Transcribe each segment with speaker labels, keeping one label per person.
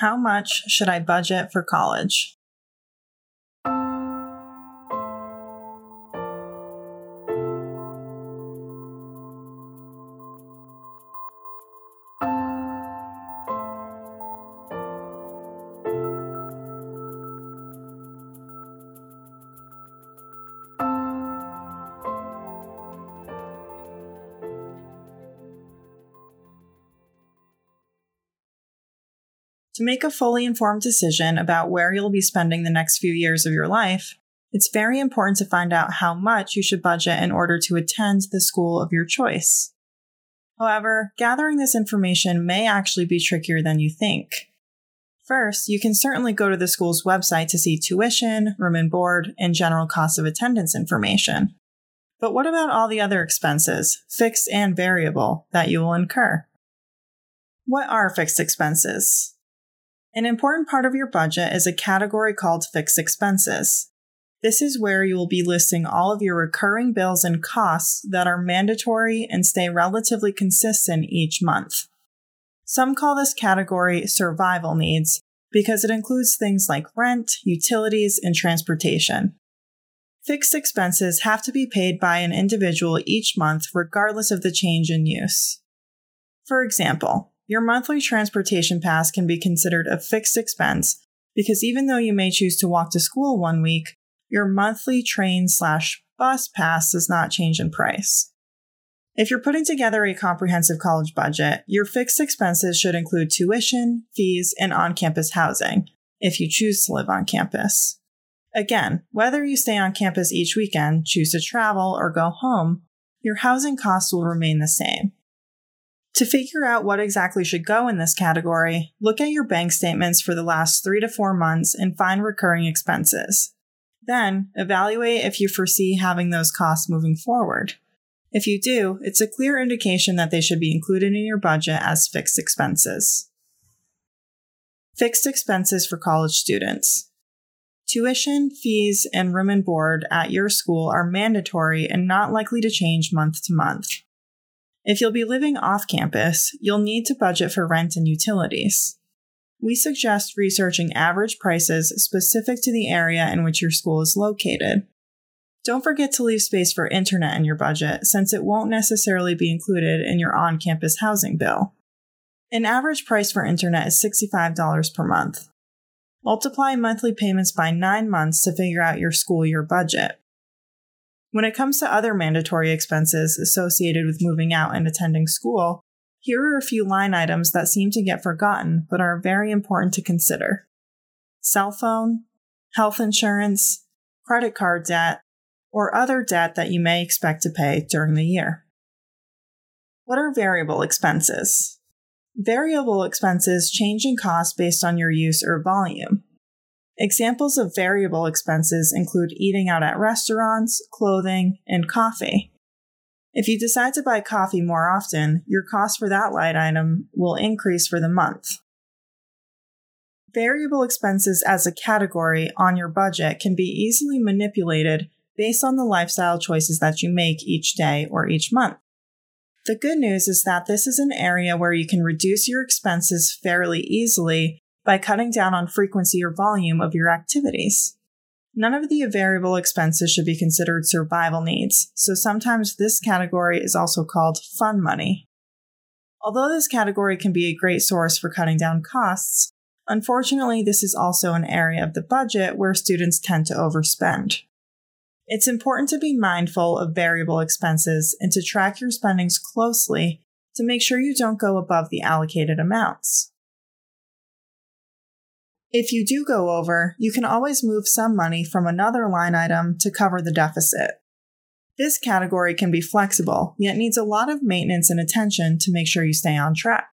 Speaker 1: How much should I budget for college? To make a fully informed decision about where you'll be spending the next few years of your life, it's very important to find out how much you should budget in order to attend the school of your choice. However, gathering this information may actually be trickier than you think. First, you can certainly go to the school's website to see tuition, room and board, and general cost of attendance information. But what about all the other expenses, fixed and variable, that you will incur? What are fixed expenses? An important part of your budget is a category called fixed expenses. This is where you will be listing all of your recurring bills and costs that are mandatory and stay relatively consistent each month. Some call this category survival needs because it includes things like rent, utilities, and transportation. Fixed expenses have to be paid by an individual each month regardless of the change in use. For example, your monthly transportation pass can be considered a fixed expense because even though you may choose to walk to school one week, your monthly train slash bus pass does not change in price. If you're putting together a comprehensive college budget, your fixed expenses should include tuition, fees, and on campus housing, if you choose to live on campus. Again, whether you stay on campus each weekend, choose to travel, or go home, your housing costs will remain the same. To figure out what exactly should go in this category, look at your bank statements for the last three to four months and find recurring expenses. Then, evaluate if you foresee having those costs moving forward. If you do, it's a clear indication that they should be included in your budget as fixed expenses. Fixed expenses for college students. Tuition, fees, and room and board at your school are mandatory and not likely to change month to month. If you'll be living off campus, you'll need to budget for rent and utilities. We suggest researching average prices specific to the area in which your school is located. Don't forget to leave space for internet in your budget since it won't necessarily be included in your on campus housing bill. An average price for internet is $65 per month. Multiply monthly payments by nine months to figure out your school year budget. When it comes to other mandatory expenses associated with moving out and attending school, here are a few line items that seem to get forgotten but are very important to consider cell phone, health insurance, credit card debt, or other debt that you may expect to pay during the year. What are variable expenses? Variable expenses change in cost based on your use or volume. Examples of variable expenses include eating out at restaurants, clothing, and coffee. If you decide to buy coffee more often, your cost for that line item will increase for the month. Variable expenses as a category on your budget can be easily manipulated based on the lifestyle choices that you make each day or each month. The good news is that this is an area where you can reduce your expenses fairly easily by cutting down on frequency or volume of your activities. None of the variable expenses should be considered survival needs, so sometimes this category is also called fun money. Although this category can be a great source for cutting down costs, unfortunately, this is also an area of the budget where students tend to overspend. It's important to be mindful of variable expenses and to track your spendings closely to make sure you don't go above the allocated amounts. If you do go over, you can always move some money from another line item to cover the deficit. This category can be flexible, yet needs a lot of maintenance and attention to make sure you stay on track.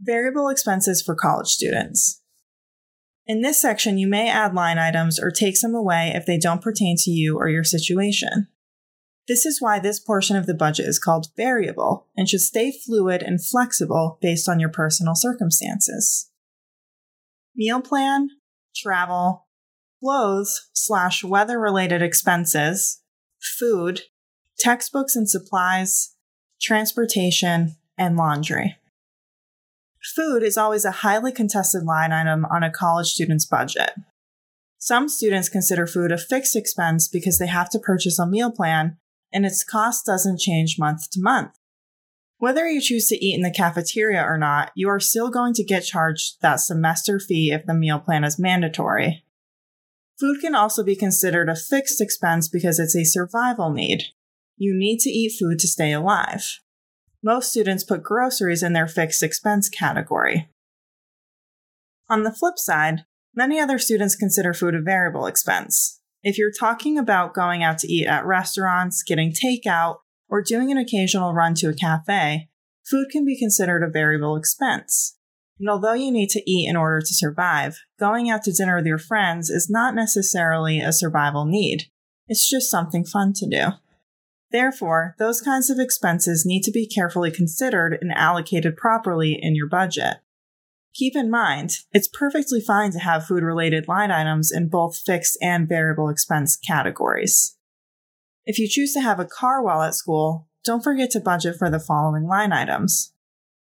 Speaker 1: Variable expenses for college students. In this section, you may add line items or take some away if they don't pertain to you or your situation. This is why this portion of the budget is called variable and should stay fluid and flexible based on your personal circumstances. Meal plan, travel, clothes slash weather related expenses, food, textbooks and supplies, transportation, and laundry. Food is always a highly contested line item on a college student's budget. Some students consider food a fixed expense because they have to purchase a meal plan and its cost doesn't change month to month. Whether you choose to eat in the cafeteria or not, you are still going to get charged that semester fee if the meal plan is mandatory. Food can also be considered a fixed expense because it's a survival need. You need to eat food to stay alive. Most students put groceries in their fixed expense category. On the flip side, many other students consider food a variable expense. If you're talking about going out to eat at restaurants, getting takeout, or doing an occasional run to a cafe, food can be considered a variable expense. And although you need to eat in order to survive, going out to dinner with your friends is not necessarily a survival need. It's just something fun to do. Therefore, those kinds of expenses need to be carefully considered and allocated properly in your budget. Keep in mind, it's perfectly fine to have food related line items in both fixed and variable expense categories. If you choose to have a car while at school, don't forget to budget for the following line items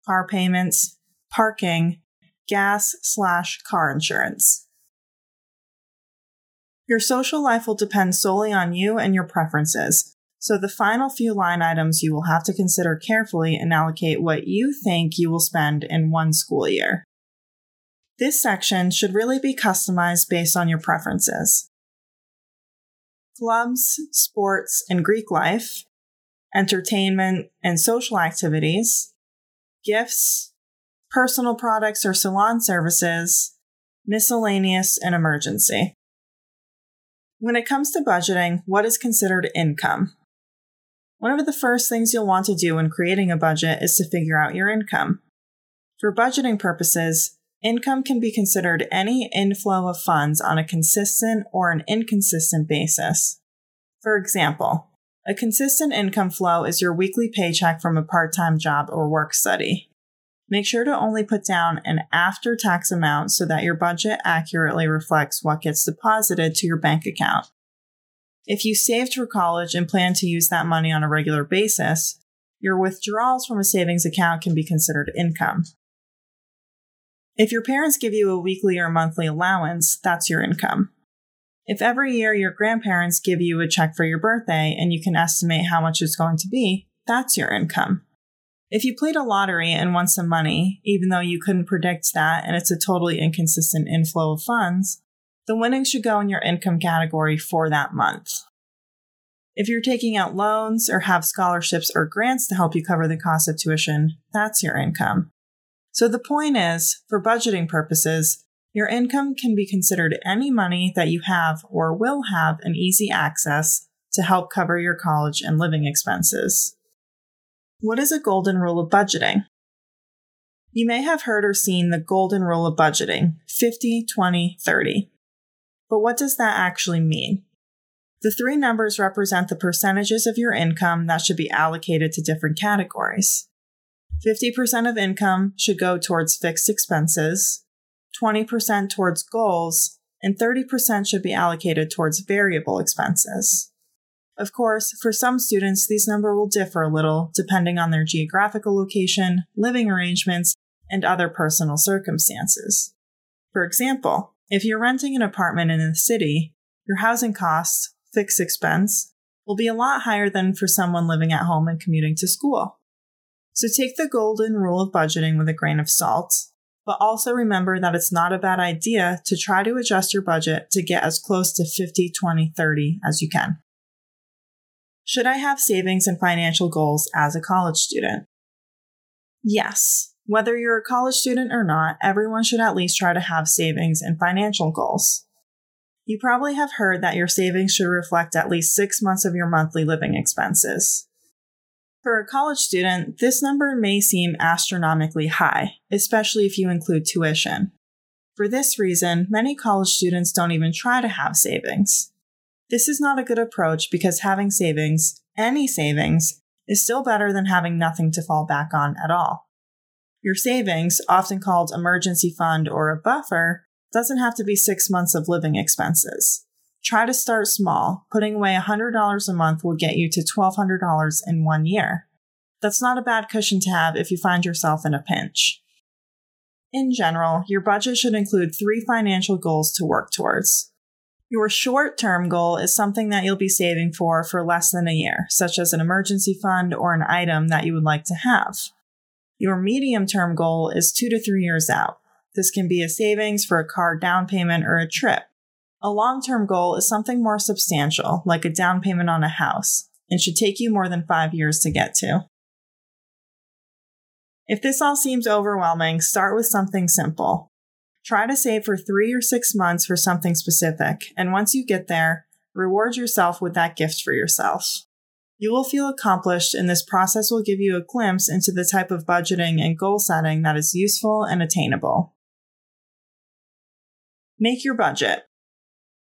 Speaker 1: car payments, parking, gas slash car insurance. Your social life will depend solely on you and your preferences, so the final few line items you will have to consider carefully and allocate what you think you will spend in one school year. This section should really be customized based on your preferences clubs, sports, and Greek life, entertainment and social activities, gifts, personal products or salon services, miscellaneous, and emergency. When it comes to budgeting, what is considered income? One of the first things you'll want to do when creating a budget is to figure out your income. For budgeting purposes, Income can be considered any inflow of funds on a consistent or an inconsistent basis. For example, a consistent income flow is your weekly paycheck from a part time job or work study. Make sure to only put down an after tax amount so that your budget accurately reflects what gets deposited to your bank account. If you saved for college and plan to use that money on a regular basis, your withdrawals from a savings account can be considered income. If your parents give you a weekly or monthly allowance, that's your income. If every year your grandparents give you a check for your birthday and you can estimate how much it's going to be, that's your income. If you played a lottery and won some money, even though you couldn't predict that and it's a totally inconsistent inflow of funds, the winnings should go in your income category for that month. If you're taking out loans or have scholarships or grants to help you cover the cost of tuition, that's your income. So the point is, for budgeting purposes, your income can be considered any money that you have or will have an easy access to help cover your college and living expenses. What is a golden rule of budgeting? You may have heard or seen the golden rule of budgeting 50, 20, 30. But what does that actually mean? The three numbers represent the percentages of your income that should be allocated to different categories. 50% of income should go towards fixed expenses, 20% towards goals, and 30% should be allocated towards variable expenses. Of course, for some students, these numbers will differ a little depending on their geographical location, living arrangements, and other personal circumstances. For example, if you're renting an apartment in the city, your housing costs, fixed expense, will be a lot higher than for someone living at home and commuting to school. So take the golden rule of budgeting with a grain of salt, but also remember that it's not a bad idea to try to adjust your budget to get as close to 50, 20, 30 as you can. Should I have savings and financial goals as a college student? Yes. Whether you're a college student or not, everyone should at least try to have savings and financial goals. You probably have heard that your savings should reflect at least six months of your monthly living expenses. For a college student, this number may seem astronomically high, especially if you include tuition. For this reason, many college students don't even try to have savings. This is not a good approach because having savings, any savings, is still better than having nothing to fall back on at all. Your savings, often called emergency fund or a buffer, doesn't have to be six months of living expenses. Try to start small. Putting away $100 a month will get you to $1,200 in one year. That's not a bad cushion to have if you find yourself in a pinch. In general, your budget should include three financial goals to work towards. Your short term goal is something that you'll be saving for for less than a year, such as an emergency fund or an item that you would like to have. Your medium term goal is two to three years out. This can be a savings for a car down payment or a trip. A long term goal is something more substantial, like a down payment on a house, and should take you more than five years to get to. If this all seems overwhelming, start with something simple. Try to save for three or six months for something specific, and once you get there, reward yourself with that gift for yourself. You will feel accomplished, and this process will give you a glimpse into the type of budgeting and goal setting that is useful and attainable. Make your budget.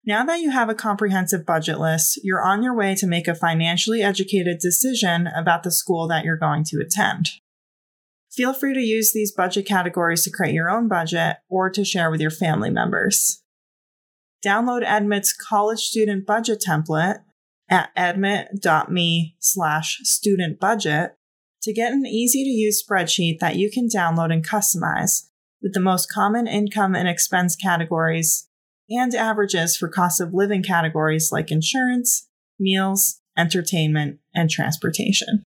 Speaker 1: Now that you have a comprehensive budget list, you're on your way to make a financially educated decision about the school that you're going to attend. Feel free to use these budget categories to create your own budget or to share with your family members. Download Edmit's college student budget template at edmit.me slash student budget to get an easy to use spreadsheet that you can download and customize with the most common income and expense categories and averages for cost of living categories like insurance, meals, entertainment, and transportation.